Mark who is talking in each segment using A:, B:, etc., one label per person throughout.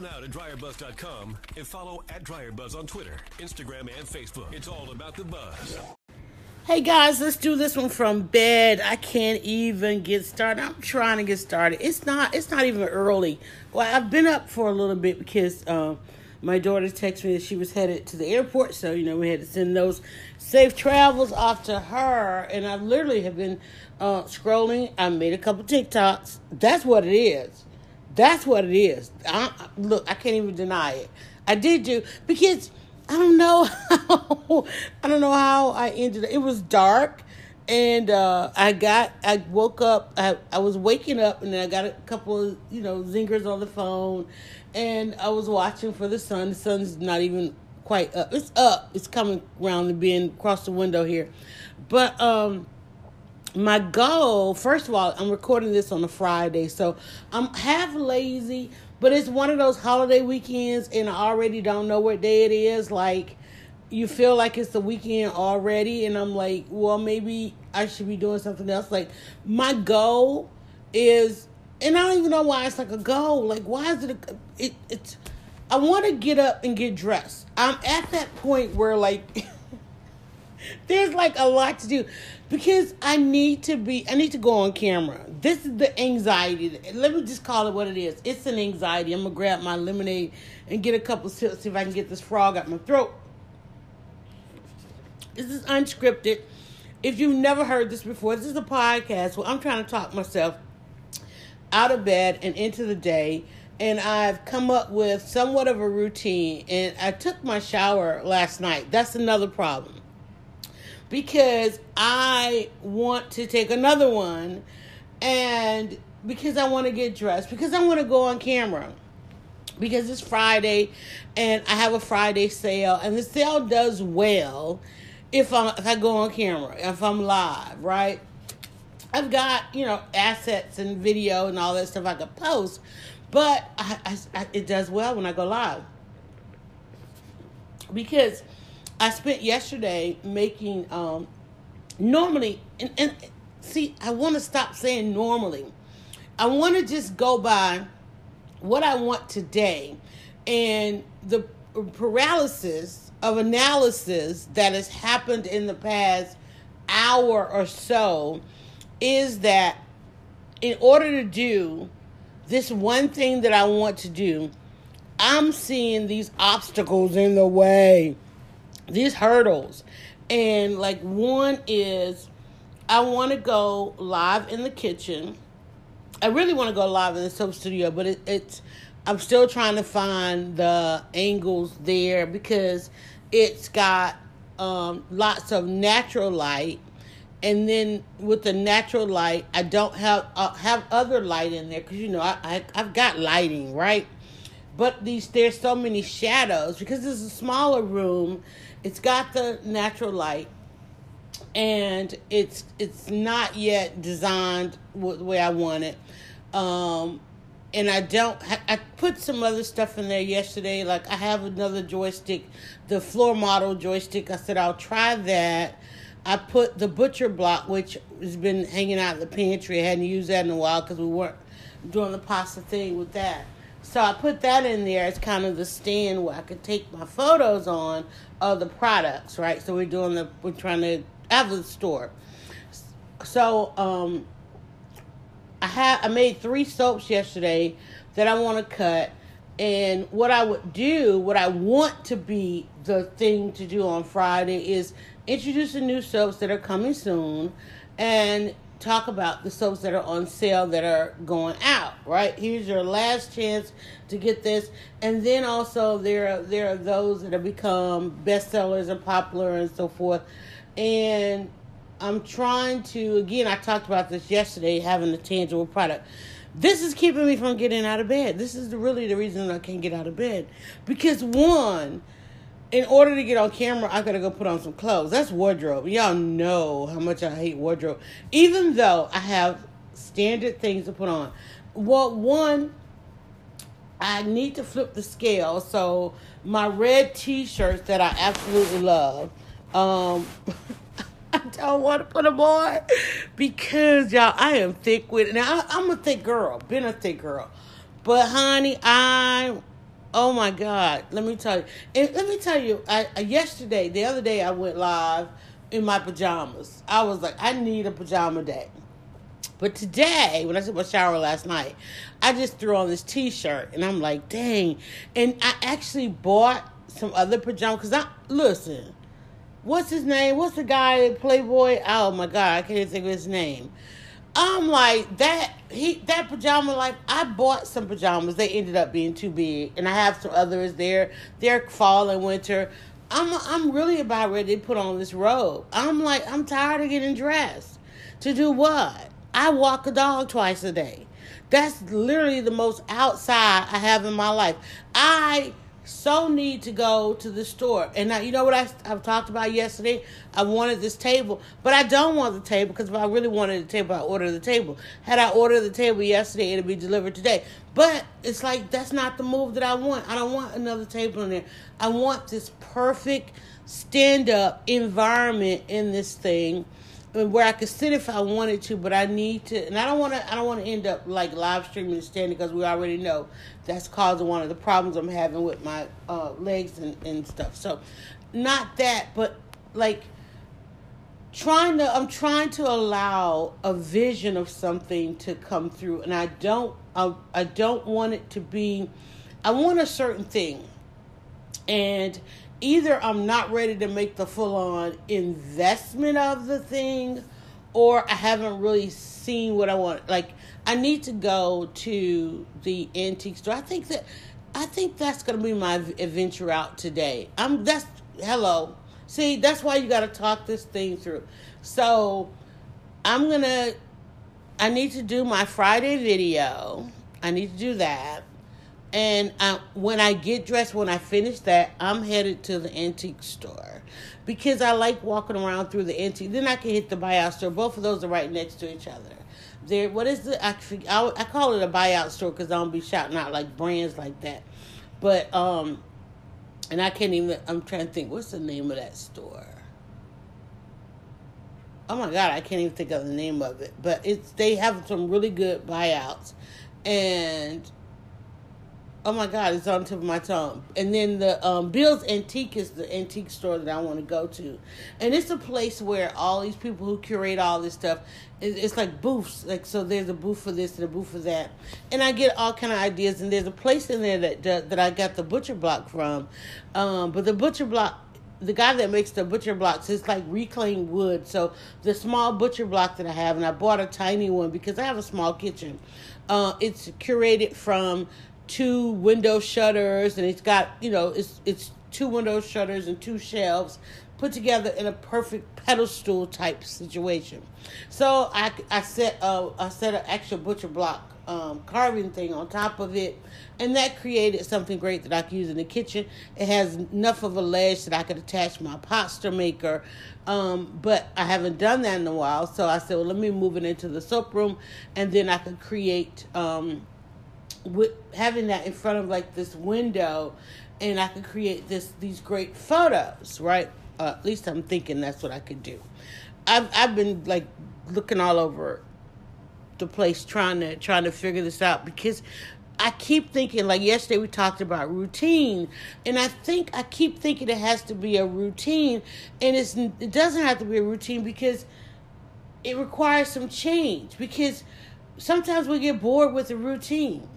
A: now to dryerbuzz.com and follow at dryerbuzz on Twitter, Instagram, and Facebook. It's all about the buzz.
B: Hey guys, let's do this one from bed. I can't even get started. I'm trying to get started. It's not. It's not even early. Well, I've been up for a little bit because um, my daughter texted me that she was headed to the airport. So you know we had to send those safe travels off to her. And I literally have been uh, scrolling. I made a couple TikToks. That's what it is. That's what it is. I, look, I can't even deny it. I did do because I don't know how I don't know how I ended. It was dark, and uh, I got I woke up. I I was waking up, and then I got a couple of you know zingers on the phone, and I was watching for the sun. The sun's not even quite up. It's up. It's coming around the bend across the window here, but um my goal first of all i'm recording this on a friday so i'm half lazy but it's one of those holiday weekends, and I already don't know what day it is. Like, you feel like it's the weekend already, and I'm like, well, maybe I should be doing something else. Like, my goal is, and I don't even know why it's like a goal. Like, why is it? A, it it's. I want to get up and get dressed. I'm at that point where like. there's like a lot to do because I need to be I need to go on camera. This is the anxiety. Let me just call it what it is. It's an anxiety. I'm gonna grab my lemonade and get a couple sips see if I can get this frog out my throat. This is unscripted. If you've never heard this before, this is a podcast where I'm trying to talk myself out of bed and into the day. And I've come up with somewhat of a routine. And I took my shower last night. That's another problem because I want to take another one and because I want to get dressed, because I want to go on camera. Because it's Friday and I have a Friday sale and the sale does well if I if I go on camera, if I'm live, right? I've got, you know, assets and video and all that stuff I could post, but I, I, I, it does well when I go live. Because I spent yesterday making um normally and, and see I want to stop saying normally. I want to just go by what I want today and the paralysis of analysis that has happened in the past hour or so is that in order to do this one thing that I want to do, I'm seeing these obstacles in the way these hurdles. And like one is I want to go live in the kitchen. I really want to go live in the soap studio, but it, it's I'm still trying to find the angles there because it's got um, lots of natural light, and then with the natural light, I don't have uh, have other light in there because you know I, I I've got lighting right, but these there's so many shadows because it's a smaller room it's got the natural light, and it's it's not yet designed the way I want it. Um, and I don't. I put some other stuff in there yesterday. Like I have another joystick, the floor model joystick. I said I'll try that. I put the butcher block, which has been hanging out in the pantry. I hadn't used that in a while because we weren't doing the pasta thing with that. So I put that in there as kind of the stand where I could take my photos on of the products, right? So we're doing the we're trying to have the store. So um I had I made three soaps yesterday that I want to cut and what I would do, what I want to be the thing to do on Friday is introduce the new soaps that are coming soon and talk about the soaps that are on sale that are going out. Right here's your last chance to get this, and then also there are there are those that have become bestsellers and popular and so forth. And I'm trying to again. I talked about this yesterday, having a tangible product. This is keeping me from getting out of bed. This is the, really the reason I can't get out of bed because one in order to get on camera, I gotta go put on some clothes. That's wardrobe. Y'all know how much I hate wardrobe. Even though I have standard things to put on. Well, one, I need to flip the scale. So my red t-shirts that I absolutely love, um, I don't want to put them on because y'all, I am thick with it. Now I, I'm a thick girl, been a thick girl, but honey, I Oh my God! Let me tell you. And let me tell you. I, yesterday, the other day, I went live in my pajamas. I was like, I need a pajama day. But today, when I took my shower last night, I just threw on this T-shirt, and I'm like, dang! And I actually bought some other pajamas because I listen. What's his name? What's the guy Playboy? Oh my God, I can't think of his name. I'm like that. He that pajama like I bought some pajamas. They ended up being too big, and I have some others there. They're fall and winter. I'm I'm really about ready to put on this robe. I'm like I'm tired of getting dressed. To do what? I walk a dog twice a day. That's literally the most outside I have in my life. I so need to go to the store. And now, you know what I, I've talked about yesterday? I wanted this table, but I don't want the table because if I really wanted the table, I ordered the table. Had I ordered the table yesterday, it'd be delivered today. But it's like that's not the move that I want. I don't want another table in there. I want this perfect stand up environment in this thing where I could sit if I wanted to, but I need to, and I don't want to. I don't want to end up like live streaming and standing because we already know that's causing one of the problems I'm having with my uh, legs and, and stuff. So, not that, but like trying to. I'm trying to allow a vision of something to come through, and I don't. I, I don't want it to be. I want a certain thing, and either I'm not ready to make the full on investment of the thing or I haven't really seen what I want. Like I need to go to the antique store. I think that I think that's going to be my adventure out today. I'm that's hello. See, that's why you got to talk this thing through. So, I'm going to I need to do my Friday video. I need to do that. And I, when I get dressed, when I finish that, I'm headed to the antique store because I like walking around through the antique. Then I can hit the buyout store. Both of those are right next to each other. There, what is the? I, I, I call it a buyout store because I don't be shouting out like brands like that. But um, and I can't even. I'm trying to think. What's the name of that store? Oh my god, I can't even think of the name of it. But it's they have some really good buyouts, and Oh my God, it's on the tip of my tongue. And then the um, Bill's Antique is the antique store that I want to go to, and it's a place where all these people who curate all this stuff, it's like booths. Like so, there's a booth for this and a booth for that, and I get all kind of ideas. And there's a place in there that that I got the butcher block from, um, but the butcher block the guy that makes the butcher blocks it's like reclaimed wood. So the small butcher block that I have, and I bought a tiny one because I have a small kitchen. Uh, it's curated from two window shutters and it's got you know it's it's two window shutters and two shelves put together in a perfect pedestal type situation. So i i set uh i set an extra butcher block um, carving thing on top of it and that created something great that i could use in the kitchen. It has enough of a ledge that i could attach my pasta maker um, but i haven't done that in a while so i said well let me move it into the soap room and then i could create um, with having that in front of like this window and I could create this these great photos, right? Uh, at least I'm thinking that's what I could do. I've I've been like looking all over the place trying to trying to figure this out because I keep thinking like yesterday we talked about routine and I think I keep thinking it has to be a routine and it's it doesn't have to be a routine because it requires some change because sometimes we get bored with the routine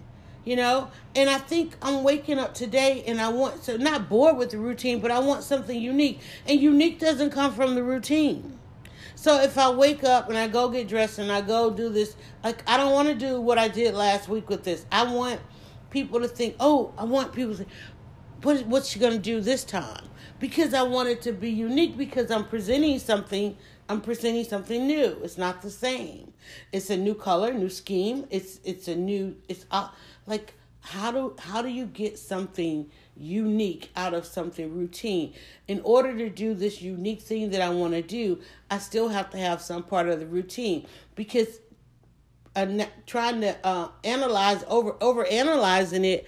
B: you know? And i think i'm waking up today and i want to not bored with the routine but i want something unique. And unique doesn't come from the routine. So if i wake up and i go get dressed and i go do this like i don't want to do what i did last week with this. I want people to think oh i want people to think what, what's she going to do this time? Because i want it to be unique because i'm presenting something i'm presenting something new. It's not the same. It's a new color new scheme. It's it's a new it's uh, like how do how do you get something unique out of something routine? In order to do this unique thing that i want to do i still have to have some part of the routine. Because I'm trying to uh, analyze over over analyzing it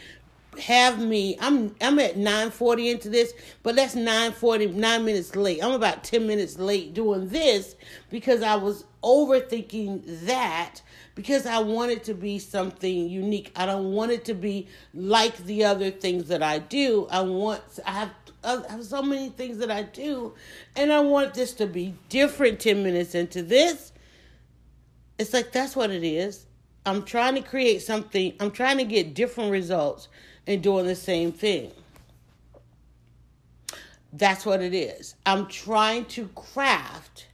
B: have me i'm i'm at 940 into this but that's 940 nine minutes late i'm about 10 minutes late doing this because i was overthinking that because I want it to be something unique. I don't want it to be like the other things that I do. I want I have I have so many things that I do and I want this to be different 10 minutes into this. It's like that's what it is. I'm trying to create something. I'm trying to get different results and doing the same thing. That's what it is. I'm trying to craft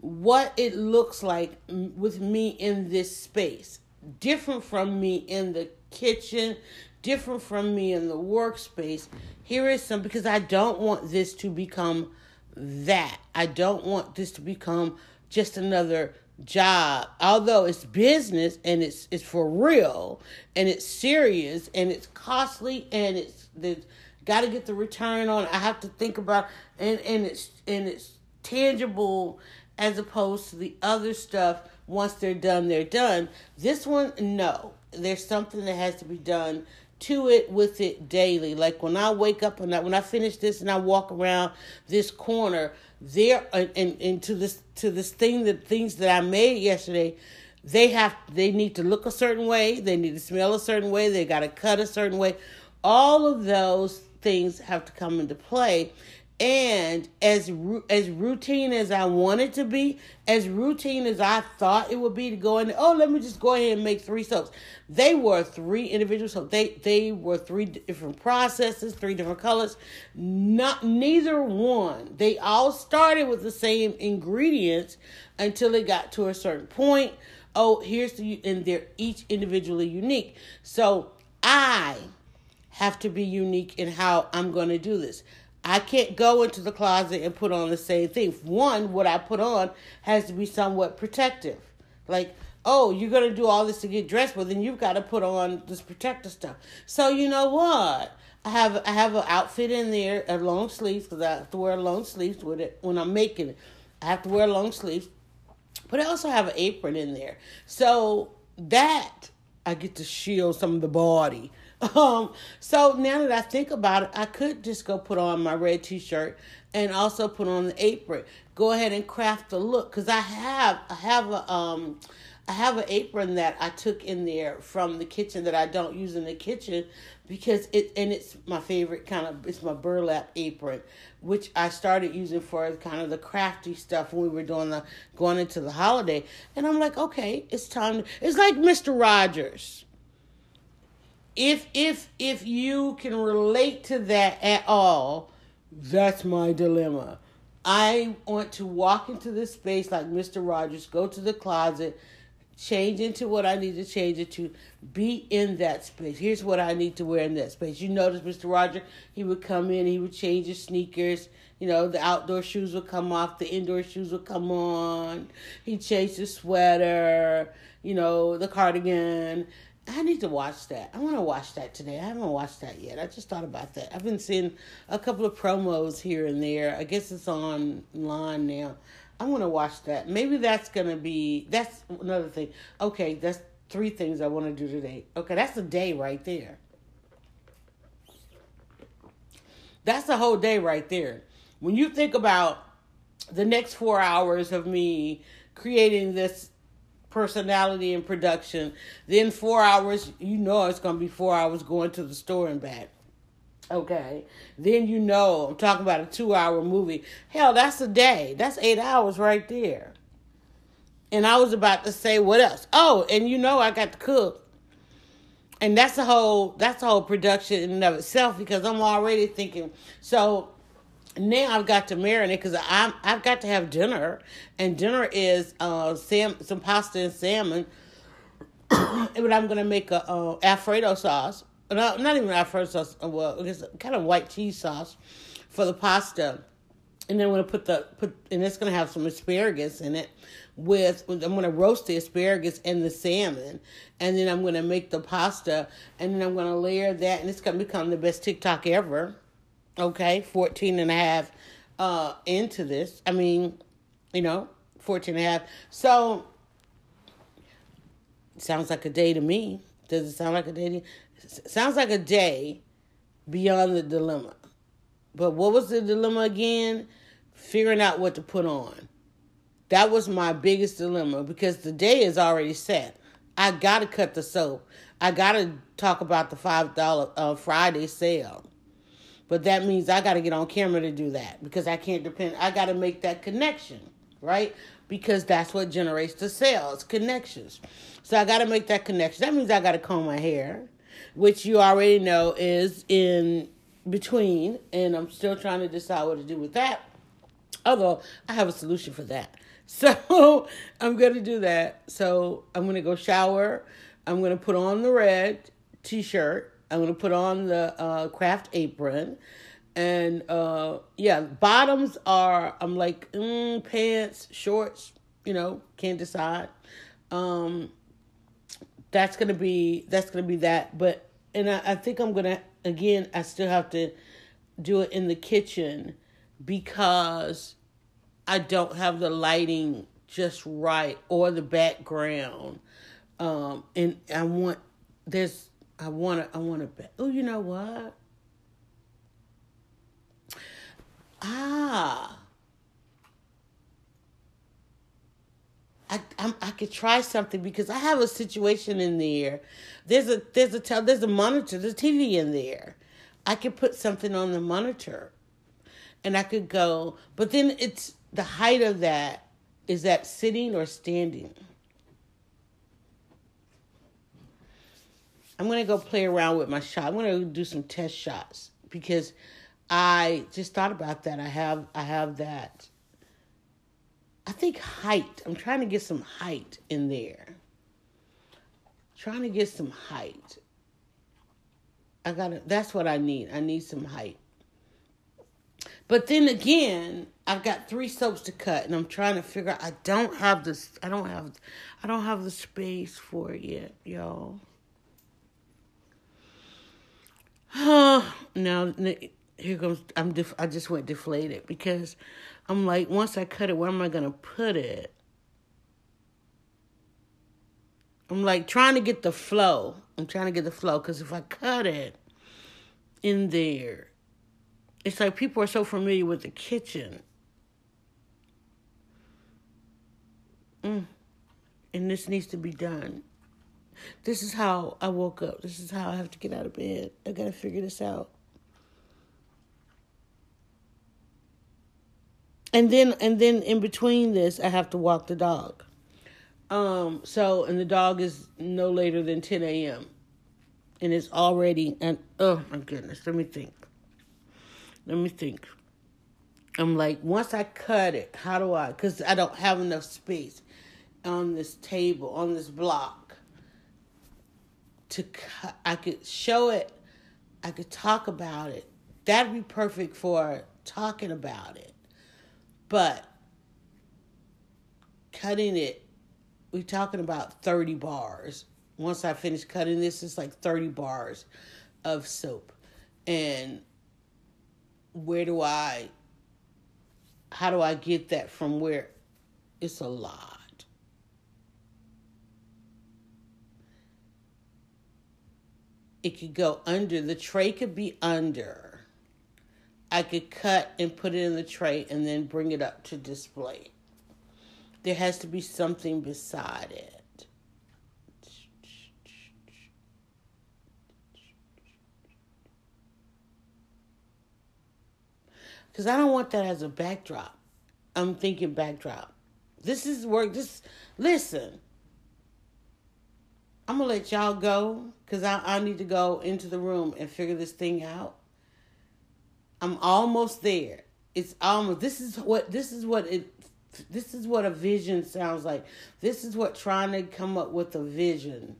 B: what it looks like with me in this space. Different from me in the kitchen, different from me in the workspace. Here is some because I don't want this to become that. I don't want this to become just another job. Although it's business and it's it's for real and it's serious and it's costly and it's the got to get the return on. I have to think about and and it's and it's tangible as opposed to the other stuff once they're done they're done this one no there's something that has to be done to it with it daily like when i wake up and I, when i finish this and i walk around this corner there and, and, to this to this thing that things that i made yesterday they have they need to look a certain way. They need to smell a certain way. They got to cut a certain way. All of those things have to come into play and as as routine as I wanted to be, as routine as I thought it would be to go in. Oh, let me just go ahead and make three soaps. They were three individual soaps. They they were three different processes, three different colors. Not neither one. They all started with the same ingredients until it got to a certain point. Oh, here's the and they're each individually unique. So I have to be unique in how I'm going to do this. I can't go into the closet and put on the same thing. One, what I put on has to be somewhat protective. Like, oh, you're going to do all this to get dressed, but then you've got to put on this protective stuff. So, you know what? I have I have an outfit in there, a long sleeves, because I have to wear long sleeves with it when I'm making it. I have to wear long sleeves, but I also have an apron in there. So that I get to shield some of the body um, so now that I think about it, I could just go put on my red t-shirt and also put on the apron. Go ahead and craft the look because I have I have a um I have an apron that I took in there from the kitchen that I don't use in the kitchen because it and it's my favorite kind of it's my burlap apron which I started using for kind of the crafty stuff when we were doing the going into the holiday and I'm like okay it's time to, it's like Mr. Rogers if if if you can relate to that at all, that's my dilemma. I want to walk into this space like Mr. Rogers, go to the closet, change into what I need to change it to, be in that space. Here's what I need to wear in that space. You notice Mr. Roger, he would come in, he would change his sneakers, you know, the outdoor shoes would come off, the indoor shoes would come on. He'd change his sweater, you know, the cardigan I need to watch that. I want to watch that today. I haven't watched that yet. I just thought about that. I've been seeing a couple of promos here and there. I guess it's online now. I want to watch that. Maybe that's going to be that's another thing. Okay, that's three things I want to do today. Okay, that's a day right there. That's a whole day right there. When you think about the next 4 hours of me creating this personality and production. Then four hours, you know it's going to be four hours going to the store and back. Okay. Then you know, I'm talking about a two hour movie. Hell, that's a day. That's eight hours right there. And I was about to say, what else? Oh, and you know, I got to cook. And that's a whole that's a whole production in and of itself because I'm already thinking. So now I've got to marinate because I'm I've got to have dinner, and dinner is uh sam some pasta and salmon. but I'm gonna make a Alfredo sauce. No, not even Alfredo sauce. Uh, well, it's kind of white cheese sauce for the pasta, and then I'm gonna put the put and it's gonna have some asparagus in it. With I'm gonna roast the asparagus and the salmon, and then I'm gonna make the pasta, and then I'm gonna layer that, and it's gonna become the best TikTok ever okay 14 and a half uh into this. I mean you know 14 and a half. So sounds like a day to me. Does it sound like a day to sounds like a day beyond the dilemma. But what was the dilemma again? Figuring out what to put on. That was my biggest dilemma because the day is already set. I got to cut the soap. I got to talk about the $5 uh, Friday sale. But that means I got to get on camera to do that because I can't depend. I got to make that connection, right? Because that's what generates the sales connections. So I got to make that connection. That means I got to comb my hair, which you already know is in between, and I'm still trying to decide what to do with that. Although I have a solution for that. So I'm going to do that. So I'm going to go shower. I'm going to put on the red t shirt I'm gonna put on the uh, craft apron, and uh, yeah, bottoms are I'm like mm, pants, shorts. You know, can't decide. Um, that's gonna be that's gonna be that. But and I, I think I'm gonna again. I still have to do it in the kitchen because I don't have the lighting just right or the background. Um, and I want there's I want to. I want to bet. Oh, you know what? Ah. I, I'm, I could try something because I have a situation in there. There's a there's a tel- there's a monitor, there's a TV in there. I could put something on the monitor, and I could go. But then it's the height of that. Is that sitting or standing? I'm gonna go play around with my shot. I'm gonna do some test shots because I just thought about that. I have I have that. I think height. I'm trying to get some height in there. Trying to get some height. I gotta that's what I need. I need some height. But then again, I've got three soaps to cut and I'm trying to figure out I don't have this I don't have I don't have the space for it yet, y'all. Oh, now here comes. I'm. Def, I just went deflated because I'm like, once I cut it, where am I gonna put it? I'm like trying to get the flow. I'm trying to get the flow because if I cut it in there, it's like people are so familiar with the kitchen. Mm. And this needs to be done. This is how I woke up. This is how I have to get out of bed. I got to figure this out. And then and then in between this, I have to walk the dog. Um, so and the dog is no later than 10 a.m. And it's already and oh my goodness, let me think. Let me think. I'm like, once I cut it, how do I? Because I don't have enough space on this table, on this block to I could show it, I could talk about it. That'd be perfect for talking about it. But cutting it, we're talking about 30 bars. Once I finish cutting this, it's like 30 bars of soap. And where do I how do I get that from where it's a lot. It could go under. The tray could be under. I could cut and put it in the tray and then bring it up to display. There has to be something beside it. Because I don't want that as a backdrop. I'm thinking backdrop. This is work. This, listen. I'm gonna let y'all go because I, I need to go into the room and figure this thing out. I'm almost there. It's almost this is what this is what it this is what a vision sounds like. This is what trying to come up with a vision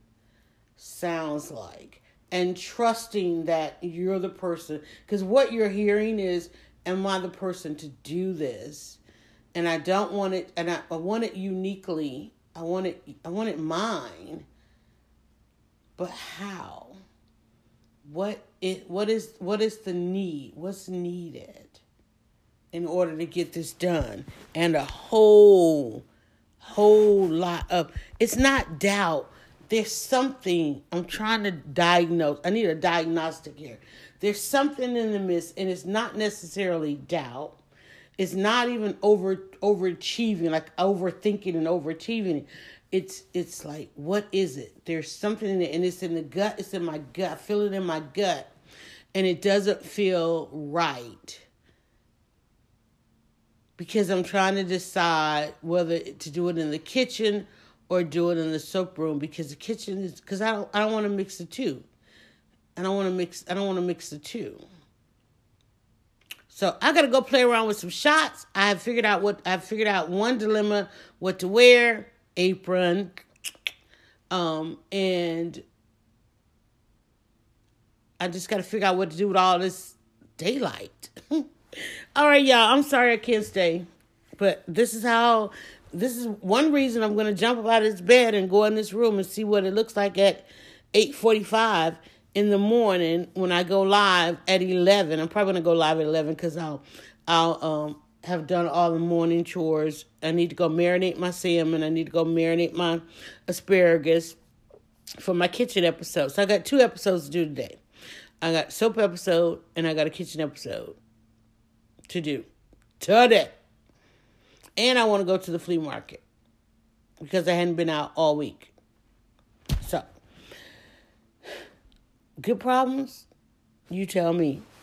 B: sounds like. And trusting that you're the person because what you're hearing is am I the person to do this? And I don't want it and I, I want it uniquely. I want it I want it mine but how? What it what is what is the need? What's needed in order to get this done? And a whole whole lot of it's not doubt. There's something I'm trying to diagnose. I need a diagnostic here. There's something in the midst, and it's not necessarily doubt. it's not even over overachieving, like overthinking and overachieving. It's it's like what is it? There's something in it, and it's in the gut. It's in my gut. I feel it in my gut, and it doesn't feel right because I'm trying to decide whether to do it in the kitchen or do it in the soap room because the kitchen is because I don't I don't want to mix the two. I don't want to mix I don't want to mix the two. So I gotta go play around with some shots. I figured out what I've figured out one dilemma, what to wear, apron, um, and I just gotta figure out what to do with all this daylight. all right, y'all. I'm sorry I can't stay, but this is how. This is one reason I'm gonna jump up out of this bed and go in this room and see what it looks like at 8:45 in the morning when I go live at 11. I'm probably going to go live at 11 because I'll, I'll um, have done all the morning chores. I need to go marinate my salmon. I need to go marinate my asparagus for my kitchen episode. So I got two episodes to do today. I got soap episode and I got a kitchen episode to do today. And I want to go to the flea market because I hadn't been out all week. So Good problems? You tell me.